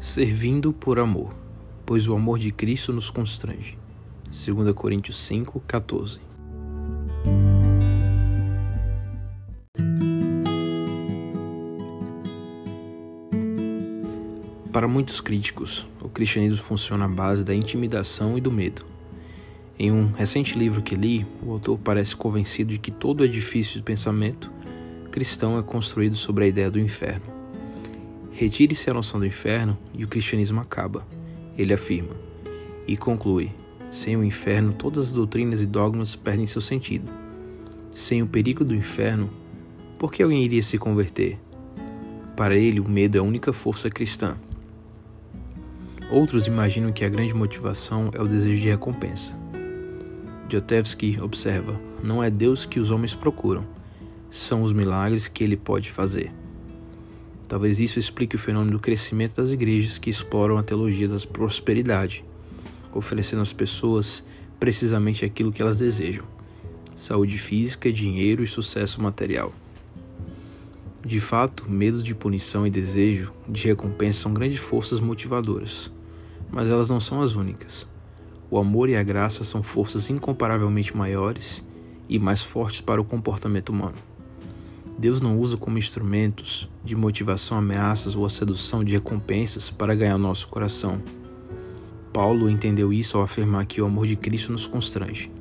Servindo por amor, pois o amor de Cristo nos constrange. 2 Coríntios 5, 14. Para muitos críticos, o cristianismo funciona à base da intimidação e do medo. Em um recente livro que li, o autor parece convencido de que todo edifício de pensamento cristão é construído sobre a ideia do inferno. Retire-se a noção do inferno e o cristianismo acaba, ele afirma, e conclui: sem o inferno, todas as doutrinas e dogmas perdem seu sentido. Sem o perigo do inferno, por que alguém iria se converter? Para ele, o medo é a única força cristã. Outros imaginam que a grande motivação é o desejo de recompensa. Jotevsky observa: não é Deus que os homens procuram, são os milagres que ele pode fazer. Talvez isso explique o fenômeno do crescimento das igrejas que exploram a teologia da prosperidade, oferecendo às pessoas precisamente aquilo que elas desejam: saúde física, dinheiro e sucesso material. De fato, medo de punição e desejo de recompensa são grandes forças motivadoras, mas elas não são as únicas. O amor e a graça são forças incomparavelmente maiores e mais fortes para o comportamento humano. Deus não usa como instrumentos de motivação ameaças ou a sedução de recompensas para ganhar nosso coração. Paulo entendeu isso ao afirmar que o amor de Cristo nos constrange.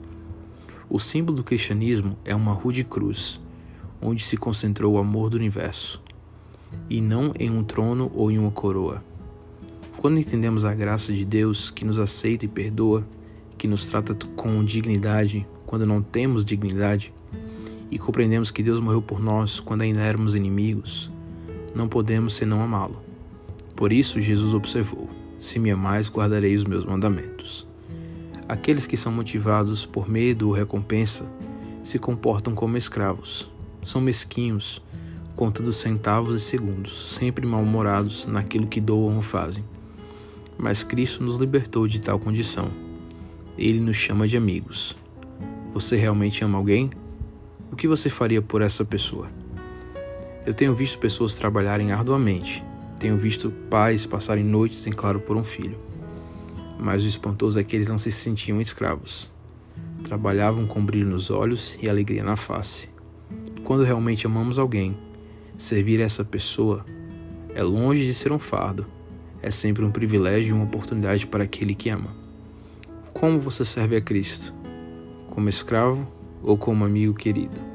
O símbolo do cristianismo é uma rude cruz, onde se concentrou o amor do universo, e não em um trono ou em uma coroa. Quando entendemos a graça de Deus que nos aceita e perdoa, que nos trata com dignidade quando não temos dignidade, e compreendemos que Deus morreu por nós quando ainda éramos inimigos, não podemos senão amá-lo. Por isso, Jesus observou: Se me amais, guardarei os meus mandamentos. Aqueles que são motivados por medo ou recompensa se comportam como escravos. São mesquinhos, contando centavos e segundos, sempre mal-humorados naquilo que doam ou fazem. Mas Cristo nos libertou de tal condição. Ele nos chama de amigos. Você realmente ama alguém? O que você faria por essa pessoa? Eu tenho visto pessoas trabalharem arduamente, tenho visto pais passarem noites em claro por um filho. Mas o espantoso é que eles não se sentiam escravos. Trabalhavam com brilho nos olhos e alegria na face. Quando realmente amamos alguém, servir essa pessoa é longe de ser um fardo, é sempre um privilégio e uma oportunidade para aquele que ama. Como você serve a Cristo? Como escravo ou como amigo querido.